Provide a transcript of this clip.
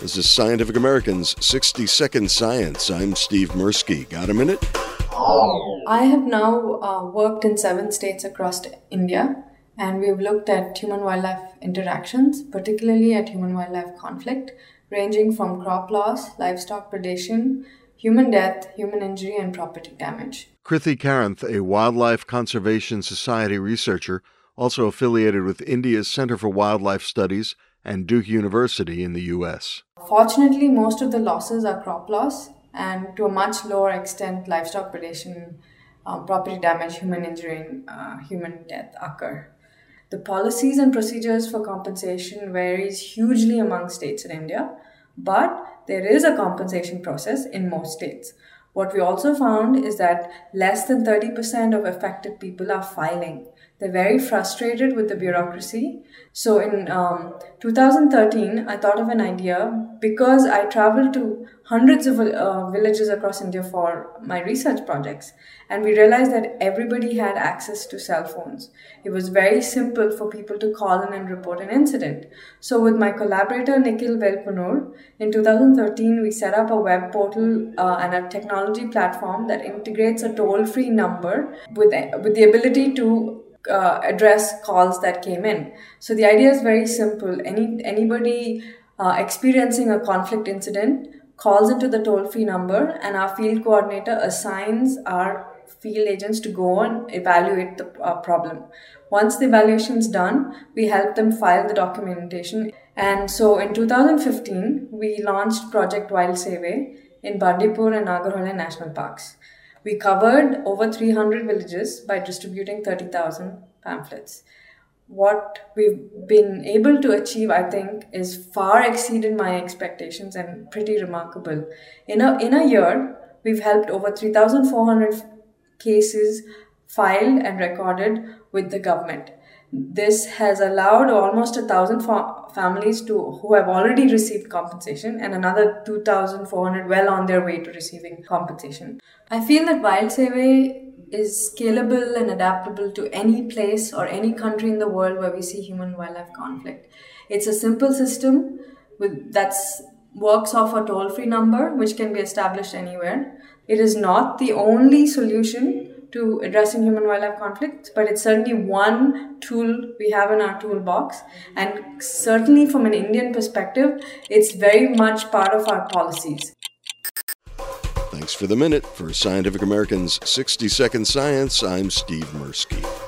This is Scientific American's 60 Second Science. I'm Steve Mirsky. Got a minute? I have now uh, worked in seven states across India, and we've looked at human wildlife interactions, particularly at human wildlife conflict, ranging from crop loss, livestock predation, human death, human injury, and property damage. Krithi Karanth, a Wildlife Conservation Society researcher, also affiliated with India's Center for Wildlife Studies and Duke University in the U.S. Fortunately, most of the losses are crop loss, and to a much lower extent, livestock predation, um, property damage, human injury, and uh, human death occur. The policies and procedures for compensation varies hugely among states in India, but there is a compensation process in most states. What we also found is that less than 30% of affected people are filing. They're very frustrated with the bureaucracy. So in um, 2013, I thought of an idea because I traveled to hundreds of uh, villages across India for my research projects, and we realized that everybody had access to cell phones. It was very simple for people to call in and report an incident. So with my collaborator Nikhil Velpanur, in 2013, we set up a web portal uh, and a technology platform that integrates a toll-free number with, with the ability to uh, address calls that came in. So the idea is very simple. Any anybody uh, experiencing a conflict incident calls into the toll free number, and our field coordinator assigns our field agents to go and evaluate the uh, problem. Once the evaluation is done, we help them file the documentation. And so in 2015, we launched Project Wild Seve in Bandipur and Nagarhole National Parks. We covered over 300 villages by distributing 30,000 pamphlets. What we've been able to achieve, I think, is far exceeded my expectations and pretty remarkable. In a, in a year, we've helped over 3,400 cases filed and recorded with the government. This has allowed almost a thousand fa- families to who have already received compensation and another 2,400 well on their way to receiving compensation. I feel that Wild Seve is scalable and adaptable to any place or any country in the world where we see human wildlife conflict. It's a simple system with that's works off a toll-free number which can be established anywhere. It is not the only solution to addressing human wildlife conflicts, but it's certainly one tool we have in our toolbox. And certainly from an Indian perspective, it's very much part of our policies. Thanks for the minute. For Scientific American's 60 Second Science, I'm Steve Mirsky.